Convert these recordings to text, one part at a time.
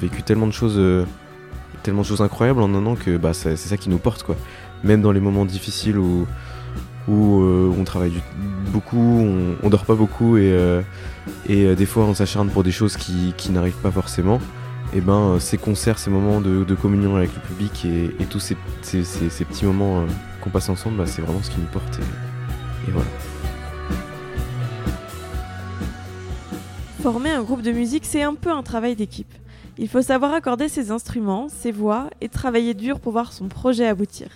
vécu tellement de choses, tellement de choses incroyables en un an que bah, c'est ça qui nous porte quoi. Même dans les moments difficiles où, où on travaille beaucoup, on, dort pas beaucoup et, et des fois on s'acharne pour des choses qui, qui n'arrivent pas forcément et eh ben ces concerts, ces moments de, communion avec le public et, tous ces, petits moments qu'on passe ensemble, bah, c'est vraiment ce qui nous porte. et voilà. Former un groupe de musique, c'est un peu un travail d'équipe. Il faut savoir accorder ses instruments, ses voix et travailler dur pour voir son projet aboutir.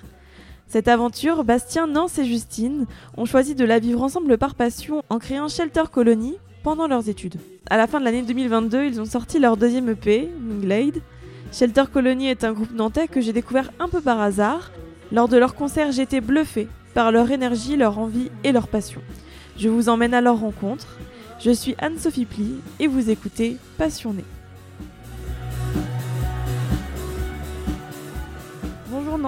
Cette aventure, Bastien, Nance et Justine ont choisi de la vivre ensemble par passion en créant Shelter Colony pendant leurs études. À la fin de l'année 2022, ils ont sorti leur deuxième EP, Moonglade. Shelter Colony est un groupe nantais que j'ai découvert un peu par hasard. Lors de leur concert, j'étais bluffé par leur énergie, leur envie et leur passion. Je vous emmène à leur rencontre. Je suis Anne-Sophie Pli et vous écoutez Passionné.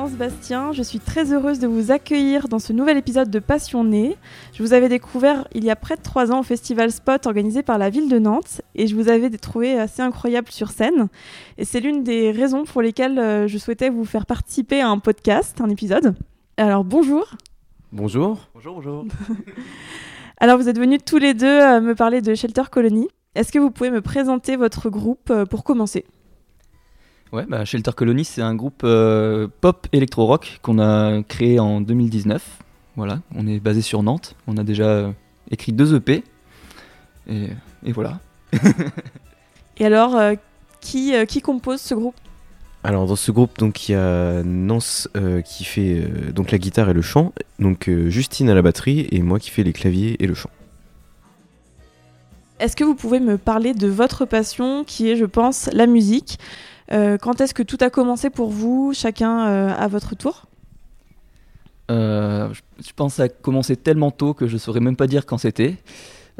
Bonjour Nance Bastien, je suis très heureuse de vous accueillir dans ce nouvel épisode de Passionné. Je vous avais découvert il y a près de trois ans au festival Spot organisé par la ville de Nantes et je vous avais trouvé assez incroyable sur scène. Et c'est l'une des raisons pour lesquelles euh, je souhaitais vous faire participer à un podcast, un épisode. Alors bonjour. Bonjour. Bonjour, bonjour. Alors, vous êtes venus tous les deux euh, me parler de Shelter Colony. Est-ce que vous pouvez me présenter votre groupe euh, pour commencer? Ouais, bah, Shelter Colony, c'est un groupe euh, pop électro-rock qu'on a créé en 2019. Voilà, on est basé sur Nantes. On a déjà écrit deux EP. Et, et voilà. et alors, qui, qui compose ce groupe? Alors dans ce groupe donc il y a Nance euh, qui fait euh, donc la guitare et le chant, donc euh, Justine à la batterie et moi qui fais les claviers et le chant. Est-ce que vous pouvez me parler de votre passion qui est je pense la musique? Quand est-ce que tout a commencé pour vous, chacun à votre tour? Je pense que ça a commencé tellement tôt que je saurais même pas dire quand c'était.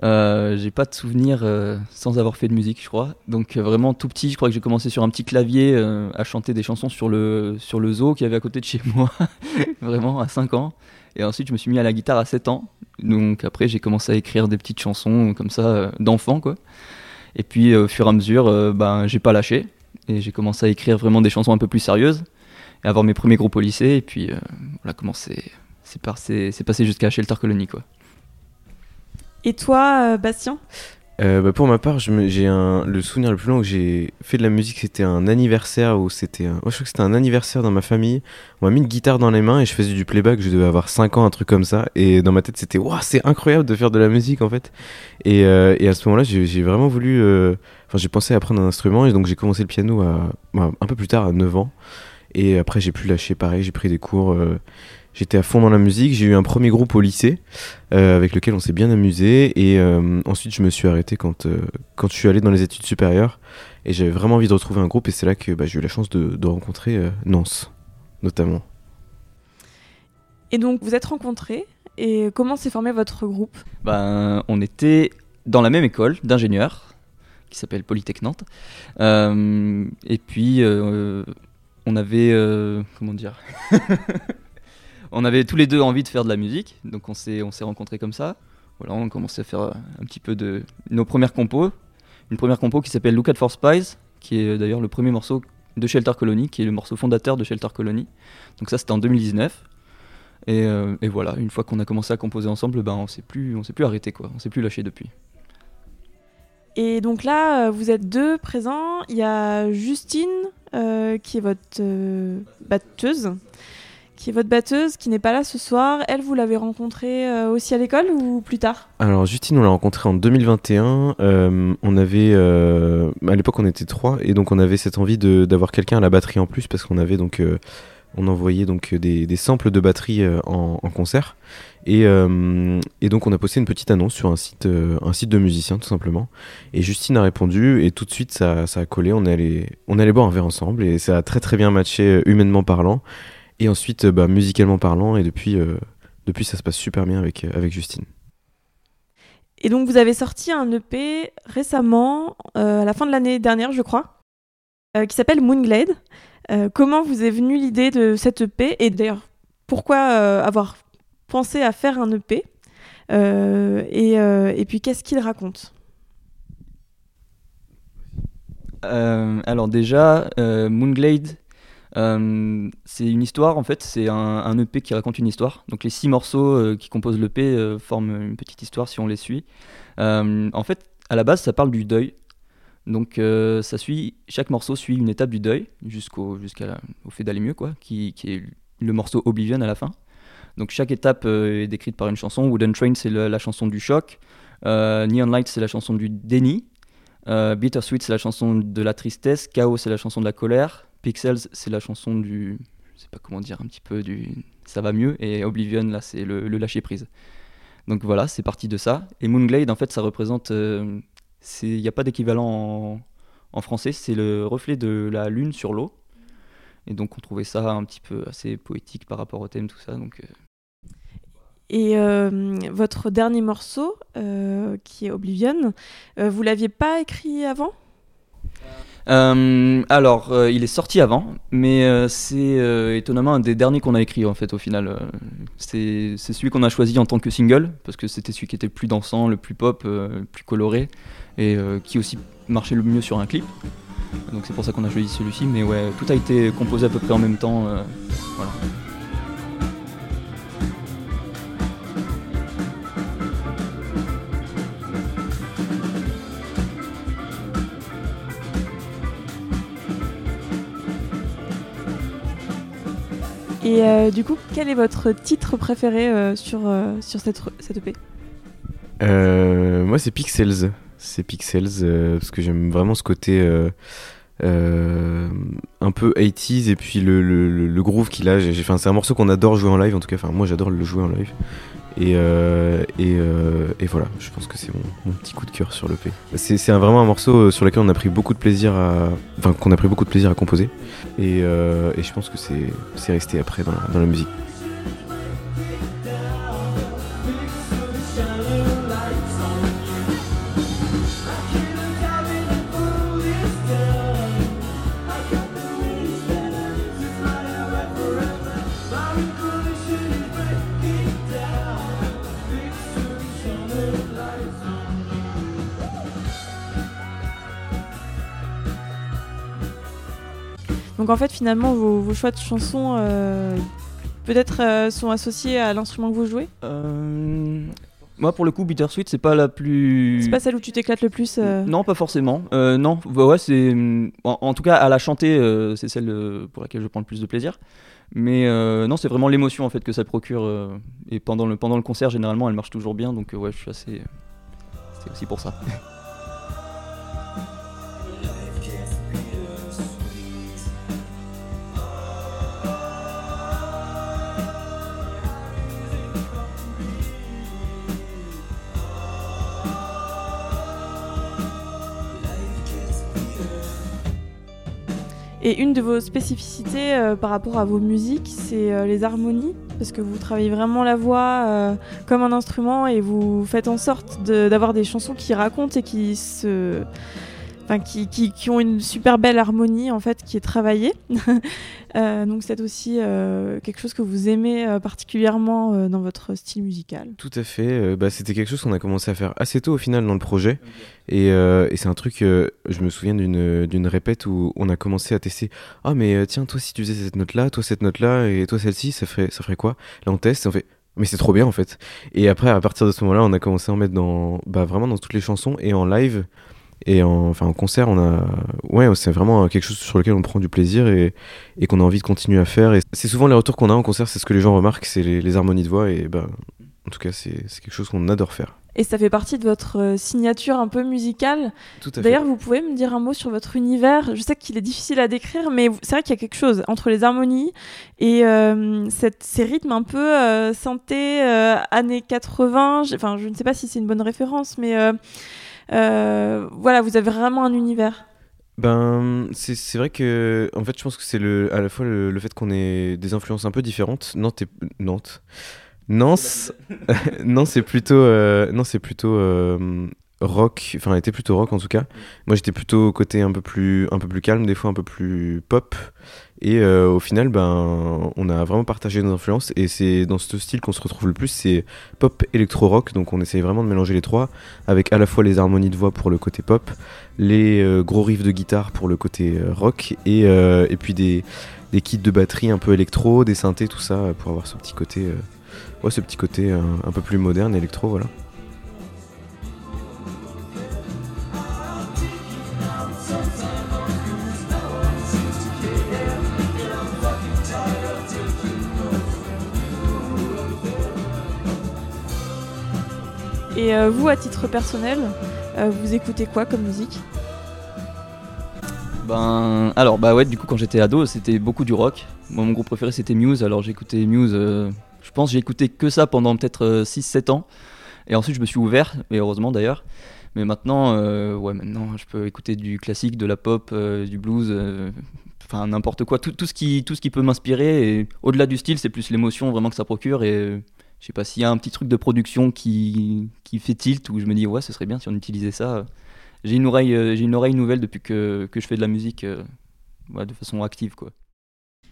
Euh, j'ai pas de souvenir euh, sans avoir fait de musique, je crois. Donc euh, vraiment tout petit, je crois que j'ai commencé sur un petit clavier à chanter des chansons sur le, sur le zoo qui avait à côté de chez moi, vraiment à 5 ans. Et ensuite je me suis mis à la guitare à 7 ans. Donc après j'ai commencé à écrire des petites chansons comme ça d'enfant. Et puis au fur et à mesure, ben, j'ai pas lâché. Et j'ai commencé à écrire vraiment des chansons un peu plus sérieuses. Et avoir mes premiers groupes au lycée. Et puis voilà comment c'est passé jusqu'à Shelter Colony quoi. Et toi, euh, Bastien? Euh, bah, pour ma part, j'ai le souvenir le plus long que j'ai fait de la musique, c'était un anniversaire où c'était, je crois que c'était un anniversaire dans ma famille. On m'a mis une guitare dans les mains et je faisais du playback. Je devais avoir 5 ans, un truc comme ça. Et dans ma tête, c'était waouh, c'est incroyable de faire de la musique en fait. Et, euh, à ce moment-là, j'ai vraiment voulu, enfin, j'ai pensé à apprendre un instrument et donc j'ai commencé le piano bah, un peu plus tard, à 9 ans. Et après, j'ai pu lâcher pareil. J'ai pris des cours J'étais à fond dans la musique. J'ai eu un premier groupe au lycée euh, avec lequel on s'est bien amusé. Et euh, ensuite, je me suis arrêté quand, euh, quand je suis allé dans les études supérieures. Et j'avais vraiment envie de retrouver un groupe. Et c'est là que bah, j'ai eu la chance de, de rencontrer Nance, notamment. Et donc, vous êtes rencontrés. Et comment s'est formé votre groupe? Ben, On était dans la même école d'ingénieurs qui s'appelle Polytech Nantes. et puis, on avait. comment dire on avait tous les deux envie de faire de la musique, donc on s'est, on s'est rencontrés comme ça. Voilà, on a commencé à faire euh, un petit peu de nos premières compos. Une première compo qui s'appelle Look at for Spies, qui est d'ailleurs le premier morceau de Shelter Colony, qui est le morceau fondateur de Shelter Colony. Donc ça, c'était en 2019. Euh, et, voilà, une fois qu'on a commencé à composer ensemble, ben on s'est plus, on s'est plus arrêté quoi, on s'est plus lâché depuis. Et donc là, euh, vous êtes deux présents. Il y a Justine, qui est votre batteuse, qui est votre batteuse, qui n'est pas là ce soir. Elle, vous l'avez rencontrée euh, aussi à l'école ou plus tard? Alors Justine, on l'a rencontrée en 2021. Euh, on avait, euh, à l'époque, on était trois, et donc on avait cette envie d'avoir quelqu'un à la batterie en plus parce qu'on avait donc, on envoyait donc des, des samples de batterie en, concert. Et, et, donc on a posté une petite annonce sur un site, de musiciens tout simplement. Et Justine a répondu et tout de suite ça, ça a collé. On est allé, boire un verre ensemble et ça a très très bien matché humainement parlant. Et ensuite, euh, bah, musicalement parlant, et depuis, euh, ça se passe super bien avec, euh, avec Justine. Et donc, vous avez sorti un EP récemment, à la fin de l'année dernière, je crois, qui s'appelle Moonglade. Comment vous est venue l'idée de cet EP Et d'ailleurs, pourquoi avoir pensé à faire un EP et, et, puis, qu'est-ce qu'il raconte? Euh, alors déjà, euh, Moonglade, euh, c'est une histoire en fait, c'est un, un EP qui raconte une histoire. Donc les six morceaux euh, qui composent l'EP euh, forment une petite histoire si on les suit. Euh, en fait, à la base, ça parle du deuil. Donc euh, ça suit, chaque morceau suit une étape du deuil jusqu'au au fait d'aller mieux quoi, qui, qui est le morceau Oblivion à la fin. Donc chaque étape euh, est décrite par une chanson. Wooden Train c'est la chanson du choc, euh, Neon Light c'est la chanson du déni, Bittersweet c'est la chanson de la tristesse, Chaos c'est la chanson de la colère, Pixels c'est la chanson du, je sais pas comment dire, un petit peu du, ça va mieux, et Oblivion là c'est le, le lâcher prise. Donc voilà, c'est parti de ça. Et Moonglade en fait ça représente, il n'y a pas d'équivalent en, français, c'est le reflet de la lune sur l'eau. Et donc on trouvait ça un petit peu assez poétique par rapport au thème, tout ça. Donc euh, Et euh, votre dernier morceau, euh, qui est Oblivion, vous l'aviez pas écrit avant? Euh, alors, euh, il est sorti avant, mais euh, c'est étonnamment un des derniers qu'on a écrit en fait au final. C'est celui qu'on a choisi en tant que single, parce que c'était celui qui était le plus dansant, le plus pop, le plus coloré, et qui aussi marchait le mieux sur un clip. Donc c'est pour ça qu'on a choisi celui-ci, mais ouais, tout a été composé à peu près en même temps. voilà. Et euh, du coup, quel est votre titre préféré euh, sur, euh, sur cette, cette EP moi, c'est Pixels. C'est Pixels parce que j'aime vraiment ce côté un peu 80s et puis le, le, groove qu'il a. C'est un morceau qu'on adore jouer en live en tout cas. Enfin, moi, j'adore le jouer en live. Et, euh, euh, et voilà, je pense que c'est mon, petit coup de cœur sur le P. C'est c'est vraiment un morceau euh, sur lequel on a pris beaucoup de plaisir à, composer. Et, je pense que c'est resté après dans la musique. Donc en fait, finalement, vos, vos choix de chansons euh, peut-être euh, sont associés à l'instrument que vous jouez? Euh, moi, pour le coup, Bittersweet, c'est pas la plus. C'est pas celle où tu t'éclates le plus euh, Non, pas forcément. Euh, non, bah ouais, c'est. En, en tout cas, à la chanter, euh, c'est celle pour laquelle je prends le plus de plaisir. Mais non, c'est vraiment l'émotion en fait que ça procure. et pendant le, pendant le concert, généralement, elle marche toujours bien. Donc, ouais, je suis assez. C'est aussi pour ça. Et une de vos spécificités euh, par rapport à vos musiques, c'est euh, les harmonies, parce que vous travaillez vraiment la voix euh, comme un instrument et vous faites en sorte d'avoir des chansons qui racontent et qui se, qui, ont une super belle harmonie en fait, qui est travaillée. Euh, donc c'est aussi euh, quelque chose que vous aimez euh, particulièrement dans votre style musical. Tout à fait. bah, c'était quelque chose qu'on a commencé à faire assez tôt au final dans le projet. Et, c'est un truc, je me souviens d'une répète où on a commencé à tester. Ah, mais tiens, toi, si tu faisais cette note-là, toi, cette note-là, et toi, celle-ci, ça ferait, ça ferait quoi? Là, on teste et on fait. Mais c'est trop bien en fait. Et après, à partir de ce moment-là, on a commencé à en mettre dans, bah, vraiment dans toutes les chansons et en live. Et en, enfin, en concert, on a. Ouais, c'est vraiment quelque chose sur lequel on prend du plaisir et, et qu'on a envie de continuer à faire. Et c'est souvent les retours qu'on a en concert, c'est ce que les gens remarquent, c'est les, les harmonies de voix. Et bah, en tout cas, c'est c'est quelque chose qu'on adore faire. Et ça fait partie de votre euh, signature un peu musicale. D'ailleurs, vous pouvez me dire un mot sur votre univers Je sais qu'il est difficile à décrire, mais c'est vrai qu'il y a quelque chose entre les harmonies et euh, cette, ces rythmes un peu euh, synthé euh, années 80. J'ai- Enfin, je ne sais pas si c'est une bonne référence, mais voilà, vous avez vraiment un univers. Ben, c'est c'est vrai que, en fait, je pense que c'est le, à la fois le, le fait qu'on ait des influences un peu différentes. Nantes, est- Nantes, Nance, non, c'est plutôt, euh, non, c'est plutôt euh, rock, enfin elle était plutôt rock en tout cas. Moi j'étais plutôt côté un peu plus un peu plus calme, des fois un peu plus pop. Et euh, au final, ben, on a vraiment partagé nos influences et c'est dans ce style qu'on se retrouve le plus, c'est pop électro rock. Donc on essaye vraiment de mélanger les trois, avec à la fois les harmonies de voix pour le côté pop, les euh, gros riffs de guitare pour le côté euh, rock et, et puis des, des, kits de batterie un peu électro, des synthés, tout ça pour avoir ce petit côté, ouais, ce petit côté un peu plus moderne électro, voilà. Et euh, vous, à titre personnel, euh, vous écoutez quoi comme musique? Ben, alors, bah ouais, du coup, quand j'étais ado, c'était beaucoup du rock. Moi, mon groupe préféré, c'était Muse. Alors, j'écoutais Muse, euh, je pense, j'ai écouté que ça pendant peut-être 6-7 ans. Et ensuite, je me suis ouvert, et heureusement d'ailleurs. Mais maintenant, ouais, maintenant, je peux écouter du classique, de la pop, du blues, enfin n'importe quoi, tout, tout, ce qui, tout ce qui peut m'inspirer. Et au-delà du style, c'est plus l'émotion vraiment que ça procure. Et je sais pas s'il y a un petit truc de production qui, qui fait tilt où je me dis ouais ce serait bien si on utilisait ça. J'ai une oreille euh, j'ai une oreille nouvelle depuis que, que, je fais de la musique euh, de façon active quoi.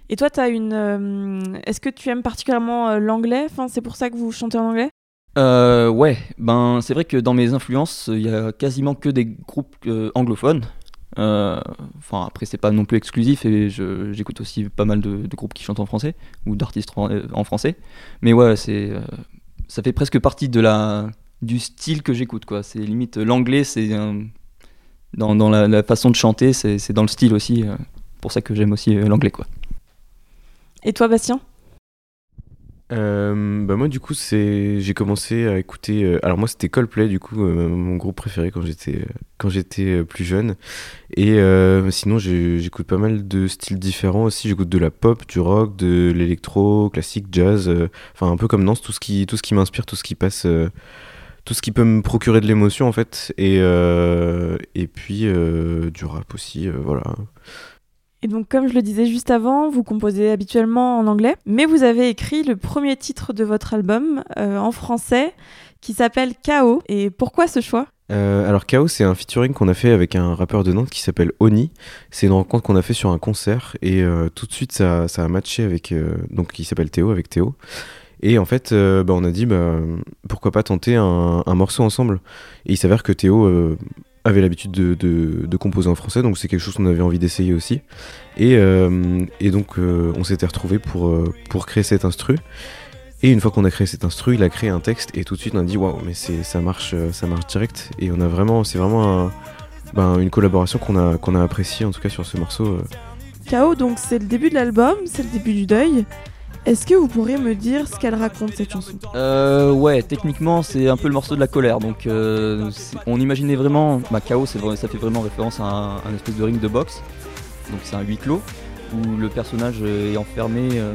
Et toi, as une. Euh, est-ce que tu aimes particulièrement l'anglais? Enfin, C'est pour ça que vous chantez en anglais? Ouais, ben c'est vrai que dans mes influences, il y a quasiment que des groupes anglophones. Euh, enfin, après, c'est pas non plus exclusif et j'écoute aussi pas mal de, groupes qui chantent en français ou d'artistes en, euh, français. Mais ouais, c'est, euh, ça fait presque partie de la, du style que j'écoute. quoi. C'est limite l'anglais, c'est dans, dans la, façon de chanter, c'est dans le style aussi. pour ça que j'aime aussi l'anglais. quoi. Et toi, Bastien? Euh, bah moi du coup c'est j'ai commencé à écouter euh, alors moi c'était Coldplay du coup euh, mon groupe préféré quand j'étais quand j'étais plus jeune. Et sinon j'écoute pas mal de styles différents aussi. J'écoute de la pop du rock de l'électro classique jazz enfin un peu comme Nance tout ce qui tout ce qui m'inspire tout ce qui passe tout ce qui peut me procurer de l'émotion en fait. Et et puis du rap aussi voilà et donc, comme je le disais juste avant, vous composez habituellement en anglais, mais vous avez écrit le premier titre de votre album euh, en français qui s'appelle Chaos. Et pourquoi ce choix? Euh, alors Chaos, c'est un featuring qu'on a fait avec un rappeur de Nantes qui s'appelle Oni. C'est une rencontre qu'on a fait sur un concert et euh, tout de suite ça, a matché avec donc qui s'appelle Théo avec Théo. Et en fait, bah, on a dit bah, pourquoi pas tenter un morceau ensemble. Et il s'avère que Théo avait l'habitude de, de, composer en français, donc c'est quelque chose qu'on avait envie d'essayer aussi. Et, euh, et donc euh, on s'était retrouvé pour, euh, pour créer cet instru. Et une fois qu'on a créé cet instru, il a créé un texte et tout de suite on a dit waouh, mais ça marche, ça marche direct. Et on a vraiment, c'est vraiment ben, une collaboration qu'on a qu'on a appréciée en tout cas sur ce morceau. Chaos, donc c'est le début de l'album, c'est le début du deuil. Est-ce que vous pourriez me dire ce qu'elle raconte cette chanson? Euh, Ouais, techniquement c'est un peu le morceau de la colère. Donc euh, on imaginait vraiment, bah chaos, ça fait vraiment référence à un, espèce de ring de boxe. Donc c'est un huis clos où le personnage est enfermé. Euh,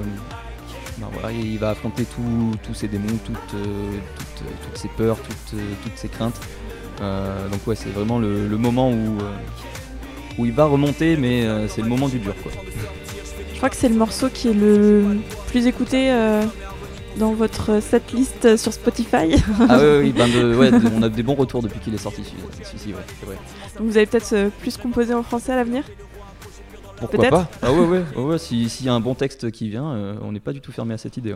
bah, il va affronter tous ses démons, toutes, euh, toutes, ses peurs, toutes, ses craintes. donc ouais, c'est vraiment le, moment où, où il va remonter, mais c'est le moment du dur quoi. Je crois que c'est le morceau qui est le plus écouté euh, dans votre setlist sur Spotify. ah oui, oui, ben on a des bons retours depuis qu'il est sorti. Si, vrai. Donc vous allez peut-être euh, plus composer en français à l'avenir? Pourquoi pas? Ah ouais, ouais, ouais, s'il y a un bon texte qui vient, euh, on n'est pas du tout fermé à cette idée.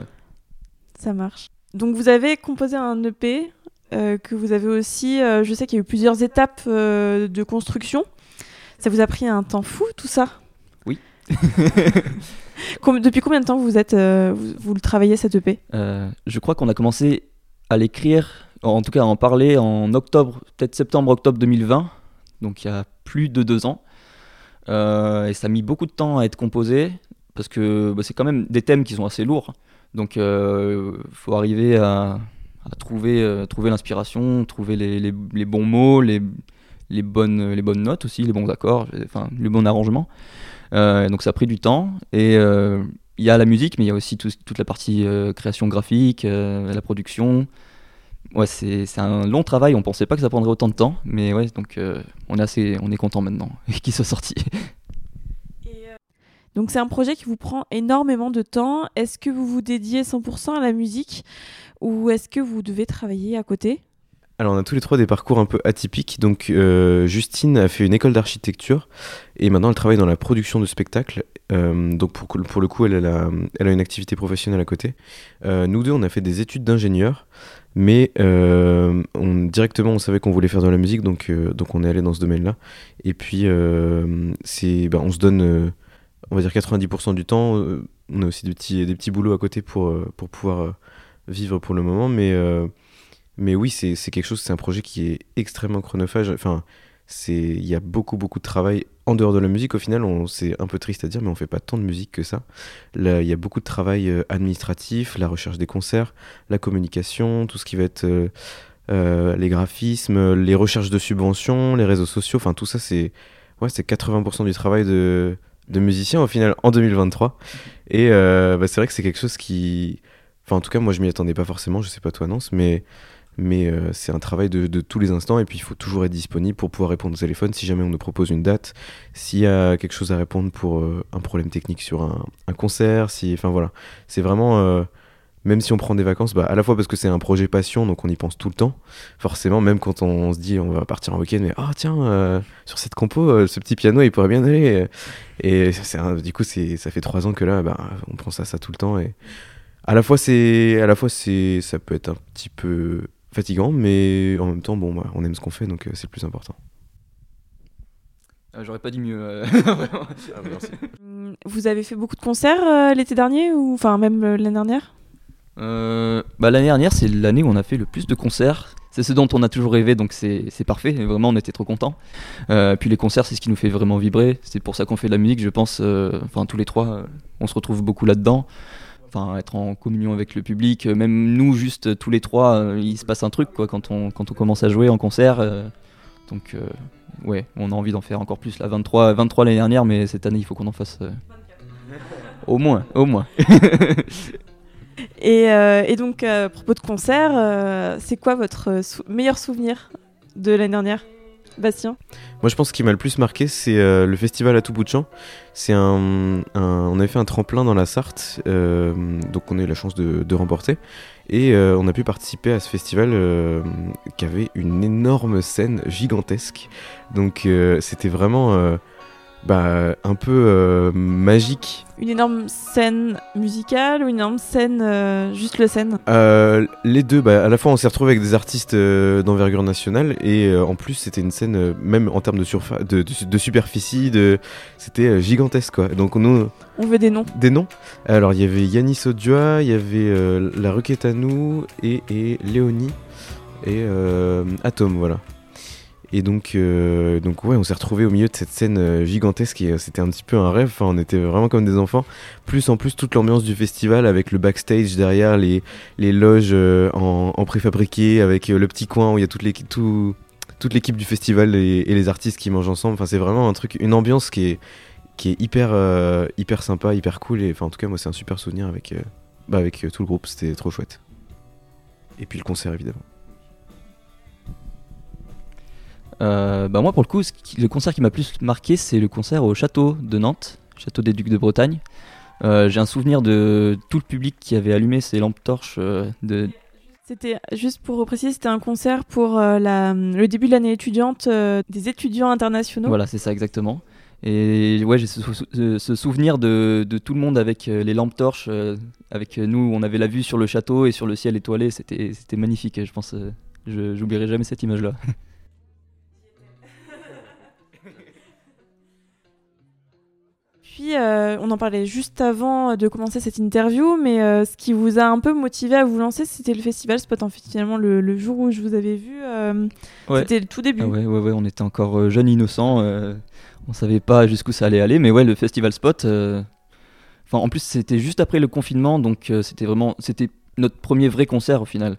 Ça marche. Donc vous avez composé un EP que vous avez aussi, je sais qu'il y a eu plusieurs étapes de construction. Ça vous a pris un temps fou tout ça? Depuis combien de temps vous êtes, euh, vous, le travaillez cette EP euh, Je crois qu'on a commencé à l'écrire, en tout cas à en parler en octobre, peut-être septembre-octobre 2020, donc il y a plus de deux ans. Euh, et ça a mis beaucoup de temps à être composé parce que bah, c'est quand même des thèmes qui sont assez lourds. Donc il faut arriver à, trouver, trouver l'inspiration, trouver les, les, les, bons mots, les, les, bonnes, les bonnes notes aussi, les bons accords, enfin le bon arrangement. Euh, donc ça a pris du temps. Et euh, il y a la musique, mais il y a aussi toute la partie euh, création graphique, la production. Ouais, c'est un long travail. On pensait pas que ça prendrait autant de temps, mais ouais, donc on est assez, on est content maintenant qu'il soit sorti. Donc c'est un projet qui vous prend énormément de temps. Est-ce que vous vous dédiez 100% à la musique ou est-ce que vous devez travailler à côté? Alors on a tous les trois des parcours un peu atypiques. Donc euh, Justine a fait une école d'architecture et maintenant elle travaille dans la production de spectacles. Euh, donc pour, pour, le coup elle, a, elle, a, une activité professionnelle à côté. Euh, nous deux on a fait des études d'ingénieur. Mais directement on savait qu'on voulait faire de la musique donc, donc on est allé dans ce domaine-là. Et puis c'est, bah, on se donne on va dire 90% du temps. on a aussi des petits, des petits boulots à côté pour, pour pouvoir vivre pour le moment. Mais mais oui, c'est quelque chose, c'est un projet qui est extrêmement chronophage. Enfin, il y a beaucoup, beaucoup de travail en dehors de la musique. Au final, c'est un peu triste à dire, mais on fait pas tant de musique que ça. Il y a beaucoup de travail euh, administratif, la recherche des concerts, la communication, tout ce qui va être euh, euh, les graphismes, les recherches de subventions, les réseaux sociaux. Enfin, tout ça, c'est ouais, 80% du travail de, de musicien au final en 2023. Et bah, c'est vrai que c'est quelque chose qui. Enfin, en tout cas, moi, je m'y attendais pas forcément. Je sais pas toi, Nance, mais mais euh, c'est un travail de, tous les instants et puis il faut toujours être disponible pour pouvoir répondre au téléphone. Si jamais on nous propose une date, s'il y a quelque chose à répondre pour euh, un problème technique sur un, concert, si, enfin voilà, c'est vraiment, euh, même si on prend des vacances, bah, à la fois parce que c'est un projet passion, donc on y pense tout le temps, forcément, même quand on, se dit on va partir en week-end, mais ah tiens, sur cette compo, ce petit piano il pourrait bien aller, et du coup ça fait trois ans que là, bah, on pense à ça tout le temps et à la fois c'est à la fois c'est ça peut être un petit peu fatigant, mais en même temps, bon, bah, on aime ce qu'on fait, donc euh, c'est le plus important. Ah, j'aurais pas dit mieux. Euh, ah, Vous avez fait beaucoup de concerts euh, l'été dernier ou enfin même l'année dernière? Bah, L'année dernière, c'est l'année où on a fait le plus de concerts. C'est ce dont on a toujours rêvé, donc c'est parfait. Et vraiment, on était trop contents. puis les concerts, c'est ce qui nous fait vraiment vibrer. C'est pour ça qu'on fait de la musique, je pense. Enfin, tous les trois, on se retrouve beaucoup là-dedans enfin être en communion avec le public. Euh, même nous, juste euh, tous les trois, euh, il se passe un truc quoi quand on quand on commence à jouer en concert. donc ouais, on a envie d'en faire encore plus. La 23, 23 l'année dernière, mais cette année il faut qu'on en fasse au moins, au moins. et, et, donc à propos de concert, c'est quoi votre meilleur souvenir de l'année dernière? Bastien Moi, je pense ce qui m'a le plus marqué, c'est euh, le festival à tout bout de champ. C'est un, on avait fait un tremplin dans la Sarthe, euh, donc on a eu la chance de, remporter. Et euh, on a pu participer à ce festival qui avait une énorme scène gigantesque. Donc c'était vraiment bah, un peu euh, magique. Une énorme scène musicale ou une énorme scène, euh, juste le scène? Euh, Les deux, bah, à la fois on s'est retrouvé avec des artistes d'envergure nationale et en plus c'était une scène, même en termes de, de, de, superficie, de... c'était gigantesque quoi. Donc nous, on veut des noms. Des noms Alors il y avait Yanis Odua, il y avait La Requête à nous et, et Léonie et Atom, voilà. Et donc, euh, donc ouais, on s'est retrouvé au milieu de cette scène euh, gigantesque et euh, c'était un petit peu un rêve. on était vraiment comme des enfants. Plus en plus toute l'ambiance du festival avec le backstage derrière, les, les loges en, préfabriqué, avec le petit coin où il y a toute l'équipe, tout, toute l'équipe du festival et, les artistes qui mangent ensemble. Enfin, c'est vraiment un truc, une ambiance qui est, qui est hyper, hyper sympa, hyper cool. Et enfin, en tout cas, moi, c'est un super souvenir avec, bah, avec tout le groupe. C'était trop chouette. Et puis le concert évidemment. Euh, bah moi pour le coup, le concert qui m'a plus marqué, c'est le concert au château de Nantes, château des Ducs de Bretagne. Euh, j'ai un souvenir de tout le public qui avait allumé ses lampes torches. Euh, de... C'était juste pour préciser, c'était un concert pour la, le début de l'année étudiante des étudiants internationaux. Voilà, c'est ça exactement. Et ouais, j'ai ce, souvenir de, de, tout le monde avec les lampes torches, avec nous, on avait la vue sur le château et sur le ciel étoilé. C'était magnifique. Je pense, je j'oublierai jamais cette image-là. Euh, on en parlait juste avant de commencer cette interview, mais euh, ce qui vous a un peu motivé à vous lancer, c'était le festival Spot. En fait, finalement, le, jour où je vous avais vu, euh, c'était le tout début. Ah ouais, ouais, on était encore jeunes, innocents. on savait pas jusqu'où ça allait aller, mais ouais, le festival Spot. Enfin, en plus, c'était juste après le confinement, donc c'était vraiment, c'était notre premier vrai concert au final.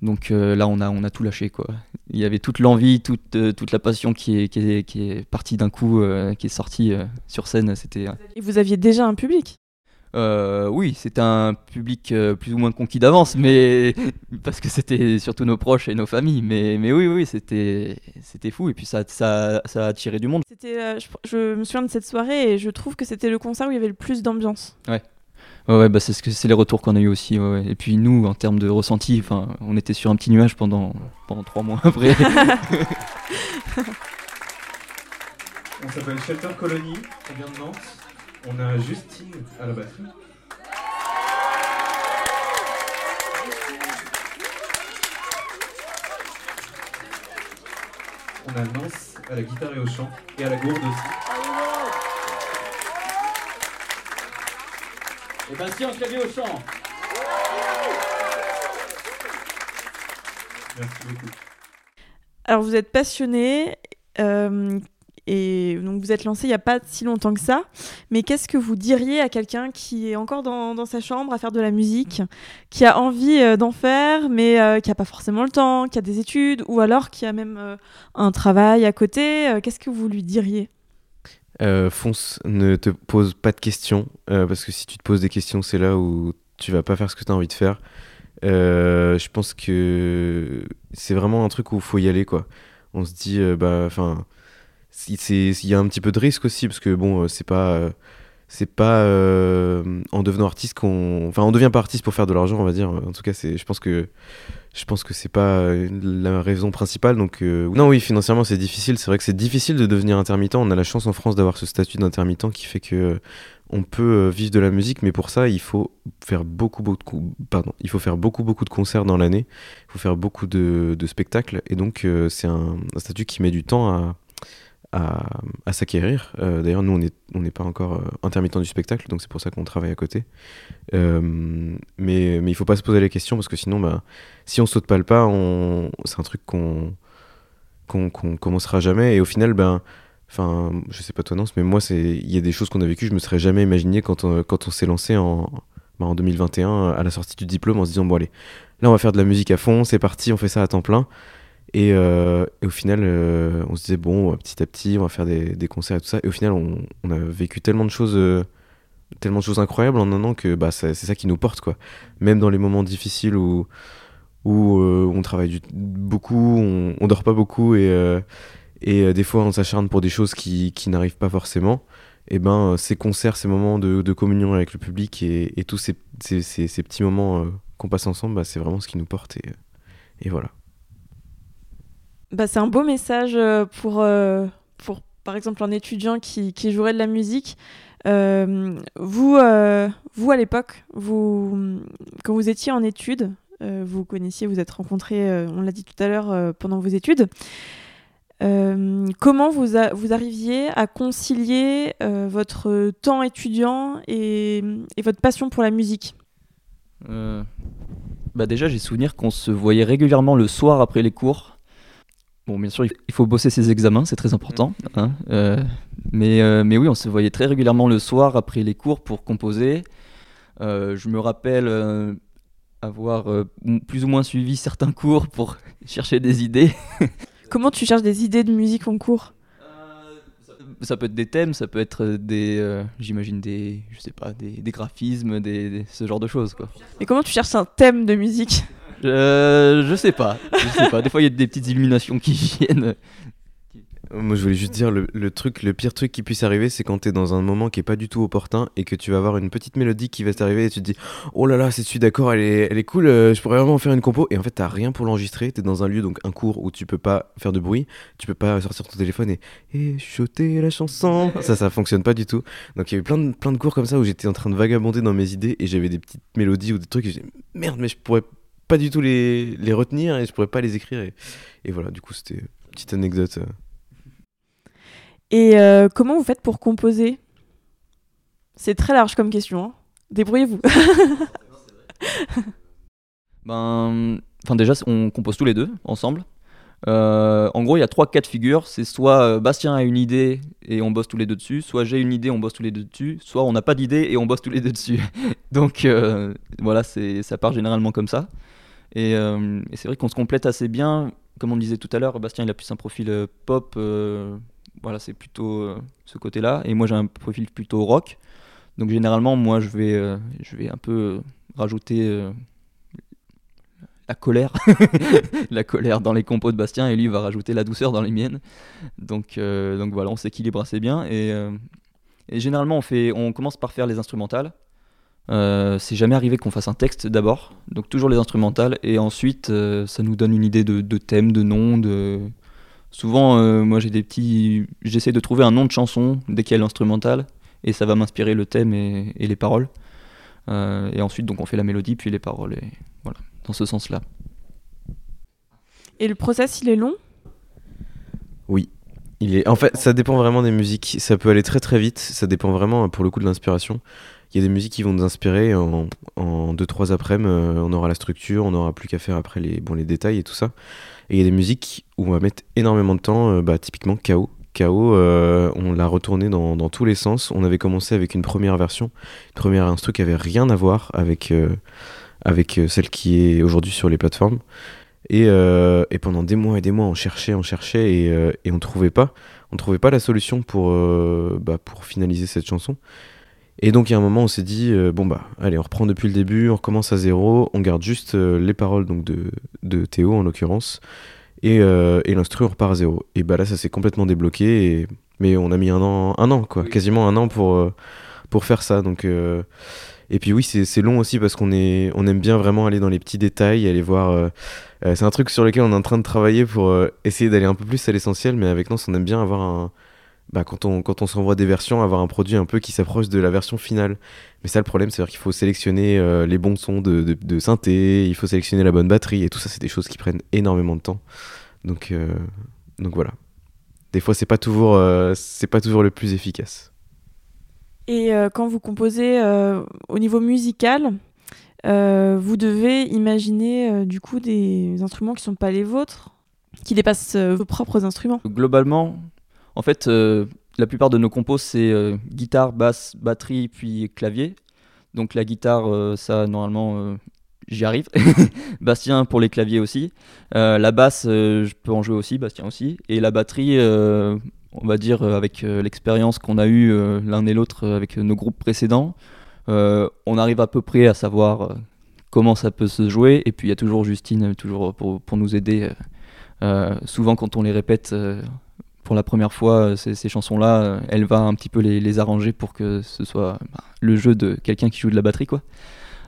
Donc là, on a, on a tout lâché, quoi il y avait toute l'envie, toute, euh, toute la passion qui est, qui est, qui est partie d'un coup, euh, qui est sortie euh, sur scène. C'était. Et vous aviez déjà un public? Oui, c'était un public plus ou moins conquis d'avance, mais parce que c'était surtout nos proches et nos familles. Mais, mais oui, oui, c'était c'était fou et puis ça, ça, ça a attiré du monde. C'était, je, me souviens de cette soirée et je trouve que c'était le concert où il y avait le plus d'ambiance. Ouais, Ouais, bah c'est ce que c'est les retours qu'on a eu aussi. ouais, ouais. Et puis nous, en termes de ressenti, enfin, on était sur un petit nuage pendant pendant trois mois après. On s'appelle Shelter Colony, on vient de Nantes. On a Justine à la batterie. On a Nance à la guitare et au chant, et à la gourde aussi. Et Bastien, clavier au chant. Merci beaucoup. Alors vous êtes passionné euh, et donc vous êtes lancé il n'y a pas si longtemps que ça. Mais qu'est-ce que vous diriez à quelqu'un qui est encore dans, dans sa chambre à faire de la musique, qui a envie euh, d'en faire, mais euh, qui n'a pas forcément le temps, qui a des études, ou alors qui a même euh, un travail à côté euh, Qu'est-ce que vous lui diriez? Euh, fonce, ne te pose pas de questions, euh, parce que si tu te poses des questions, c'est là où tu vas pas faire ce que tu as envie de faire. Euh, je pense que c'est vraiment un truc où il faut y aller, quoi. On se dit, bah, enfin, il y a un petit peu de risque aussi, parce que bon, c'est pas, c'est pas euh, en devenant artiste qu'on, enfin, on devient pas artiste pour faire de l'argent, on va dire. En tout cas, c'est, je pense que, je pense que c'est pas euh, la raison principale. Donc, euh, non, oui, financièrement, c'est difficile. C'est vrai que c'est difficile de devenir intermittent. On a la chance en France d'avoir ce statut d'intermittent qui fait que on peut vivre de la musique, mais pour ça, il faut faire beaucoup, beaucoup, pardon, il faut faire beaucoup, beaucoup de concerts dans l'année. Il faut faire beaucoup de, de spectacles, et donc c'est un statut qui met du temps à, à, s'acquérir. Euh, D'ailleurs, nous, on n'est pas encore euh, intermittent du spectacle, donc c'est pour ça qu'on travaille à côté. Euh, mais, mais il faut pas se poser les questions parce que sinon, bah, si on saute pas le pas, c'est un truc qu'on qu'on qu'on commencera jamais. Et au final, ben, enfin, je sais pas toi, Nance, mais moi, il y a des choses qu'on a vécues, je me serais jamais imaginé quand on, s'est lancé en, bah, en 2021 à la sortie du diplôme en se disant, bon, allez, là, on va faire de la musique à fond, c'est parti, on fait ça à temps plein. Et, euh, et au final, euh, on se disait, bon, petit à petit, on va faire des, concerts et tout ça. Et au final, on, a vécu tellement de choses, euh, tellement de choses incroyables en un an que bah, c'est ça qui nous porte, quoi. Même dans les moments difficiles où, on travaille beaucoup, on, on dort pas beaucoup et, des fois on s'acharne pour des choses qui, n'arrivent pas forcément. Et ben, euh, ces concerts, ces moments de, communion avec le public et, tous ces, petits moments qu'on passe ensemble, bah, c'est vraiment ce qui nous porte. Et voilà. Bah, c'est un beau message euh, pour, euh, pour, par exemple, un étudiant qui, qui jouerait de la musique. Euh, vous, vous, à l'époque, vous, quand vous étiez en études, vous connaissiez, vous êtes rencontrés, on l'a dit tout à l'heure, pendant vos études. Comment vous, vous arriviez à concilier votre temps étudiant et, et votre passion pour la musique? Bah déjà, j'ai souvenir qu'on se voyait régulièrement le soir après les cours. Bon, bien sûr, il faut bosser ses examens, c'est très important. hein, euh, mais, euh, mais oui, on se voyait très régulièrement le soir après les cours pour composer. Euh, je me rappelle euh, avoir euh, plus ou moins suivi certains cours pour chercher des idées. Comment tu cherches des idées de musique en cours? Ça peut être des thèmes, ça peut être des, euh, j'imagine des, je sais pas, des, des graphismes, des, des- ce genre de choses quoi. Et comment tu cherches un thème de musique? Euh, je sais pas, je sais pas. Des fois, il y a des petites illuminations qui viennent. Moi, je voulais juste dire, le, le truc, le pire truc qui puisse arriver, c'est quand t'es dans un moment qui est pas du tout opportun et que tu vas avoir une petite mélodie qui va t'arriver et tu te dis, oh là là, c'est celui d'accord, elle est, elle est cool, euh, je pourrais vraiment en faire une compo. Et en fait, t'as rien pour l'enregistrer, t'es dans un lieu, donc un cours où tu peux pas faire de bruit, tu peux pas sortir ton téléphone et, et la chanson. Ça, ça fonctionne pas du tout. Donc il y a eu plein de, plein de cours comme ça où j'étais en train de vagabonder dans mes idées et j'avais des petites mélodies ou des trucs et j'ai merde, mais je pourrais pas du tout les, les retenir et je pourrais pas les écrire. Et, et voilà, du coup, c'était une petite anecdote. euh. Et euh, comment vous faites pour composer? C'est très large comme question. hein. Débrouillez-vous. Ben, enfin déjà, on compose tous les deux ensemble. Euh, en gros, il y a trois cas de figure. C'est soit Bastien a une idée et on bosse tous les deux dessus, soit j'ai une idée, on bosse tous les deux dessus, soit on n'a pas d'idée et on bosse tous les deux dessus. Donc euh, voilà, c'est ça part généralement comme ça. Et, euh, et c'est vrai qu'on se complète assez bien. Comme on disait tout à l'heure, Bastien il a plus un profil euh, pop. euh, voilà, c'est plutôt ce côté-là. Et moi j'ai un profil plutôt rock. Donc généralement, moi je vais, je vais un peu rajouter la colère, la colère dans les compos de Bastien, et lui va rajouter la douceur dans les miennes. Donc, donc voilà, on s'équilibre assez bien. Et, et généralement, on, fait, on commence par faire les instrumentales. C'est jamais arrivé qu'on fasse un texte d'abord, donc toujours les instrumentales, et ensuite ça nous donne une idée de, de thème, de nom, de, Souvent, euh, moi j'ai des petits. J'essaie de trouver un nom de chanson dès qu'il y a l'instrumental, et ça va m'inspirer le thème et, les paroles. Euh, et ensuite, donc on fait la mélodie, puis les paroles, et voilà, dans ce sens-là. Et le process, il est long? Oui. Il est... En fait, ça dépend vraiment des musiques. Ça peut aller très très vite. Ça dépend vraiment, pour le coup, de l'inspiration. Il y a des musiques qui vont nous inspirer en 2-3 après-midi. Euh, on aura la structure, on n'aura plus qu'à faire après les, détails et tout ça. Et il y a des musiques où on va mettre énormément de temps, euh, bah, typiquement KO. KO, euh, on l'a retourné dans, tous les sens. On avait commencé avec une première version, une première instru qui avait rien à voir avec, celle qui est aujourd'hui sur les plateformes. Et, pendant des mois et des mois, on cherchait, on cherchait et, on trouvait pas, on trouvait pas la solution pour, bah, pour finaliser cette chanson. Et donc, il y a un moment, on s'est dit, bon, bah, allez, on reprend depuis le début, on recommence à zéro, on garde juste les paroles donc de, de Théo en l'occurrence, et, euh, et l'instru on repart à zéro. Et bah là ça s'est complètement débloqué, et... mais on a mis un an, un an quoi, quasiment un an pour, euh, pour faire ça. Donc, euh, Et puis oui c'est long aussi parce qu'on est, on aime bien vraiment aller dans les petits détails, aller voir... c'est un truc sur lequel on est en train de travailler pour essayer d'aller un peu plus à l'essentiel, mais avec Nance on aime bien avoir un bah, quand on, quand on s'envoie des versions, avoir un produit un peu qui s'approche de la version finale. Mais ça, le problème, c'est qu'il faut sélectionner euh, les bons sons de, de, synthé, il faut sélectionner la bonne batterie, et tout ça, c'est des choses qui prennent énormément de temps. Donc, euh, donc voilà. Des fois, c'est pas toujours, euh, c'est pas toujours le plus efficace. Et quand vous composez au niveau musical, vous devez imaginer du coup des instruments qui sont pas les vôtres, qui dépassent vos propres instruments. Globalement, en fait, euh, la plupart de nos compos, c'est euh, guitare, basse, batterie, puis clavier. Donc la guitare, euh, ça, normalement, j'y arrive. Bastien pour les claviers aussi. la basse, je peux en jouer aussi, Bastien aussi. Et la batterie, on va dire, avec l'expérience qu'on a eue l'un et l'autre avec nos groupes précédents, on arrive à peu près à savoir comment ça peut se jouer. Et puis il y a toujours Justine toujours pour, pour nous aider. souvent quand on les répète pour la première fois euh, ces, chansons-là, euh, elle va un petit peu les, arranger pour que ce soit bah, le jeu de quelqu'un qui joue de la batterie, quoi.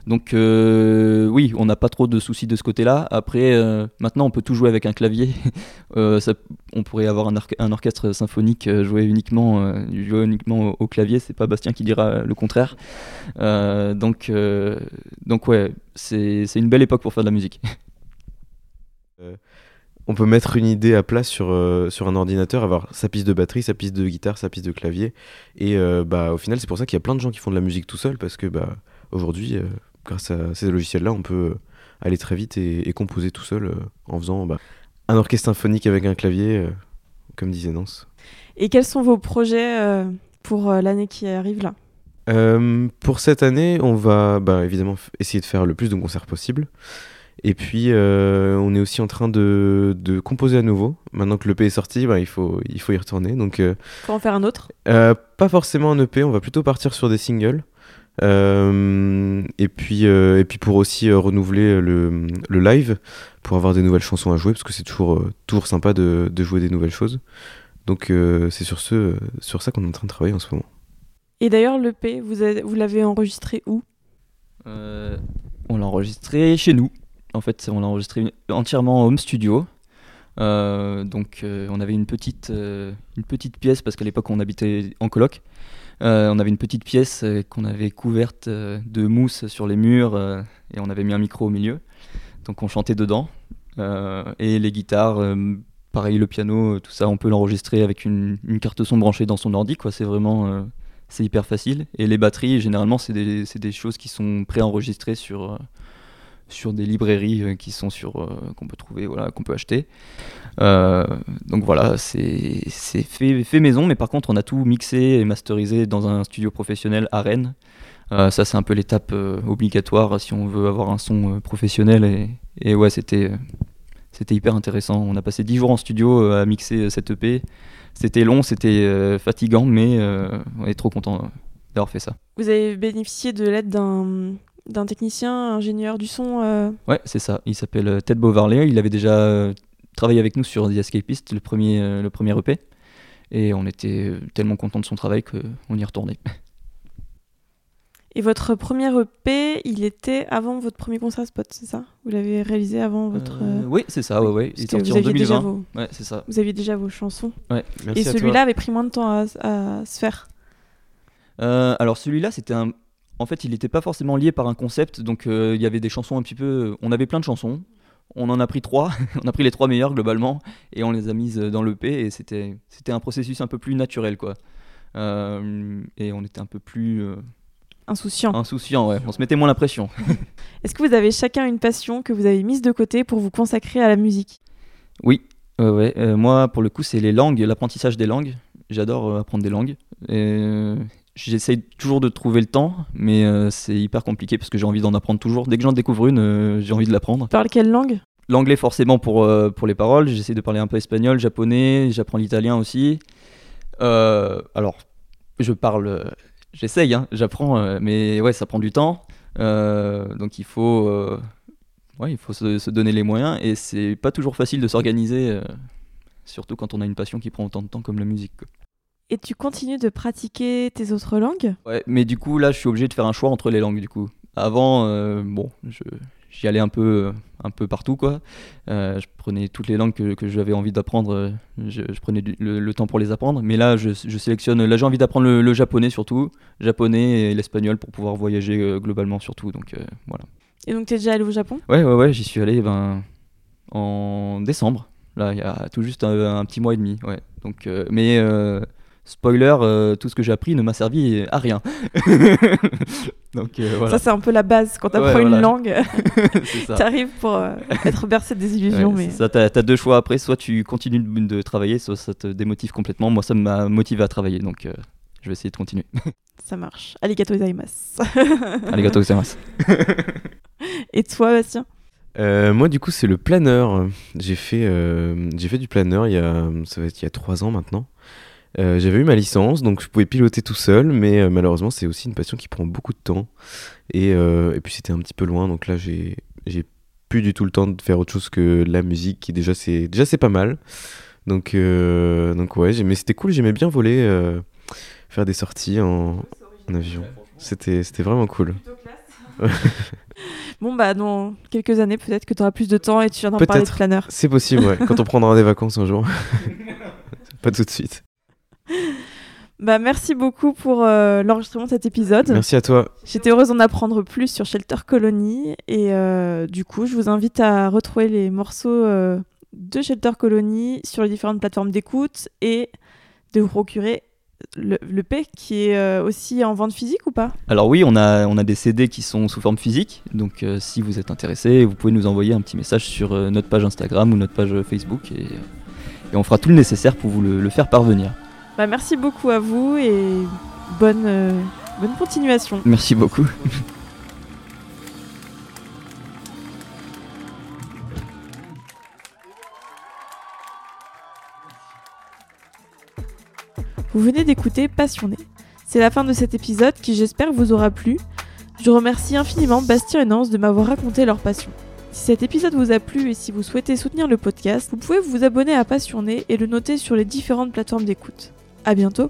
Donc euh, oui, on n'a pas trop de soucis de ce côté-là. Après, maintenant, on peut tout jouer avec un clavier. on pourrait avoir un, orchestre symphonique joué uniquement, uniquement au, clavier. C'est pas Bastien qui dira le contraire. donc, donc ouais, c'est une belle époque pour faire de la musique. On peut mettre une idée à plat sur, euh, sur un ordinateur, avoir sa piste de batterie, sa piste de guitare, sa piste de clavier. Et euh, bah, au final, c'est pour ça qu'il y a plein de gens qui font de la musique tout seul, parce que bah, aujourd'hui, euh, grâce à ces logiciels-là, on peut aller très vite et, composer tout seul en faisant bah, un orchestre symphonique avec un clavier, comme disait Nance. Et quels sont vos projets pour l'année qui arrive là? Pour cette année, on va bah, évidemment essayer de faire le plus de concerts possible. Et puis, euh, on est aussi en train de, de, composer à nouveau. Maintenant que l'EP est sorti, bah, il, faut, il faut y retourner. Donc, euh, faut en faire un autre euh, Pas forcément un EP, on va plutôt partir sur des singles. et, puis, et puis pour aussi renouveler le, le, live, pour avoir des nouvelles chansons à jouer, parce que c'est toujours, toujours sympa de, de, jouer des nouvelles choses. Donc c'est sur, ce, sur ça qu'on est en train de travailler en ce moment. Et d'ailleurs, l'EP, vous, vous l'avez enregistré où? On l'a enregistré chez nous. En fait, on l'a enregistré entièrement en home studio. Euh, donc, euh, on avait une petite, euh, une petite pièce parce qu'à l'époque, on habitait en coloc. on avait une petite pièce qu'on avait couverte de mousse sur les murs et on avait mis un micro au milieu. Donc, on chantait dedans. et les guitares, pareil, le piano, tout ça, on peut l'enregistrer avec une, carte son branchée dans son ordi. C'est vraiment c'est hyper facile. Et les batteries, généralement, c'est des, des, choses qui sont préenregistrées sur sur des librairies euh, qui sont sur euh, qu'on peut trouver voilà qu'on peut acheter. Euh, donc voilà c'est fait, fait maison mais par contre on a tout mixé et masterisé dans un studio professionnel à Rennes. Ça c'est un peu l'étape obligatoire si on veut avoir un son professionnel. Et, et ouais c'était c'était hyper intéressant. On a passé 10 jours en studio à mixer cette EP c'était long c'était fatigant mais on est trop content d'avoir fait ça. Vous avez bénéficié de l'aide d'un d'un technicien, ingénieur du son euh. Ouais, c'est ça. Il s'appelle euh, Ted Bovarley. Il avait déjà euh, travaillé avec nous sur The Escapist, le premier, le premier EP. Et on était tellement content de son travail qu'on y retournait. Et votre premier EP, il était avant votre premier concert spot, c'est ça? Vous l'avez réalisé avant votre. Euh, oui, c'est ça, ouais, ouais. Il est sorti en aviez déjà 2020. vos- Ouais, c'est ça. Vous aviez déjà vos chansons. Ouais. Merci Et celui-là avait pris moins de temps à, à se faire. Euh, alors celui-là, c'était un. En fait, il n'était pas forcément lié par un concept, donc euh, il y avait des chansons un petit peu. On avait plein de chansons. On en a pris trois. on a pris les trois meilleures globalement et on les a mises dans l'EP et c'était c'était un processus un peu plus naturel quoi. Euh, et on était un peu plus euh, Insouciant. insouciant, ouais. On se mettait moins la pression. Est-ce que vous avez chacun une passion que vous avez mise de côté pour vous consacrer à la musique? Oui, ouais, ouais. Euh, moi, pour le coup, c'est les langues, l'apprentissage des langues. J'adore euh, apprendre des langues. Et, euh, J'essaye toujours de trouver le temps, mais euh, c'est hyper compliqué parce que j'ai envie d'en apprendre toujours. Dès que j'en découvre une, euh, j'ai envie de l'apprendre. Tu parles quelle langue? L'anglais, forcément, pour, euh, pour les paroles. J'essaie de parler un peu espagnol, japonais. J'apprends l'italien aussi. Alors, je parle. J'essaye, hein, j'apprends, mais ouais, ça prend du temps. Donc, il faut. ouais, il faut se, se donner les moyens et c'est pas toujours facile de s'organiser, surtout quand on a une passion qui prend autant de temps comme la musique. quoi. Et tu continues de pratiquer tes autres langues Ouais, mais du coup, là, je suis obligé de faire un choix entre les langues, du coup. Avant, euh, bon, je- j'y allais un peu, euh, un peu partout, quoi. Euh, je prenais toutes les langues que, que j'avais envie d'apprendre, je, je prenais du- le, le temps pour les apprendre. Mais là, je, je sélectionne. Là, j'ai envie d'apprendre le, le japonais surtout, japonais et l'espagnol pour pouvoir voyager euh, globalement surtout. Donc euh, voilà. Et donc tu es déjà allé au Japon? Ouais, ouais, ouais, j'y suis allé ben, en décembre. Là, il y a tout juste un, un petit mois et demi. Ouais. Donc, mais spoiler, euh, tout ce que j'ai appris ne m'a servi à rien. Donc euh, voilà, Ça c'est un peu la base. Quand tu apprends Ouais, une langue, tu arrives pour euh, être bercé des illusions. Ouais, mais ça, t'as, t'as deux choix après, soit tu continues de, de travailler, soit ça te démotive complètement. Moi, ça m'a motivé à travailler, donc euh, je vais essayer de continuer. ça marche. Arigato gozaimasu. Allez, gozaimasu. Et toi, Bastien? Euh, moi, du coup, c'est le planeur. J'ai fait, euh, j'ai fait du planeur il y a, ça va être il y a trois ans maintenant. Euh, J'avais eu ma licence, donc je pouvais piloter tout seul, mais euh, malheureusement, c'est aussi une passion qui prend beaucoup de temps. Et, euh, et puis, c'était un petit peu loin, donc là, j'ai, j'ai plus du tout le temps de faire autre chose que la musique, qui déjà, c'est, déjà, c'est pas mal. Donc, donc ouais, mais c'était cool, j'aimais bien voler, faire des sorties en, en avion. C'était, c'était vraiment cool. Bon, bah, dans quelques années, peut-être que tu auras plus de temps et tu viendras parler de planeur. C'est possible, ouais, quand on prendra des vacances un jour. pas tout de suite. Bah, merci beaucoup pour euh, l'enregistrement de cet épisode. Merci à toi. J'étais heureuse d'en apprendre plus sur Shelter Colony et euh, du coup, je vous invite à retrouver les morceaux euh, de Shelter Colony sur les différentes plateformes d'écoute et de vous procurer le, le P qui est aussi en vente physique ou pas? Alors oui, on a, on a des CD qui sont sous forme physique, donc si vous êtes intéressé, vous pouvez nous envoyer un petit message sur notre page Instagram ou notre page Facebook et, et on fera tout le nécessaire pour vous le, le faire parvenir. Bah, Merci beaucoup à vous et bonne, euh, bonne continuation. Merci beaucoup. Vous venez d'écouter Passionné. C'est la fin de cet épisode qui j'espère vous aura plu. Je remercie infiniment Bastien et Nance de m'avoir raconté leur passion. Si cet épisode vous a plu et si vous souhaitez soutenir le podcast, vous pouvez vous abonner à Passionné et le noter sur les différentes plateformes d'écoute. À bientôt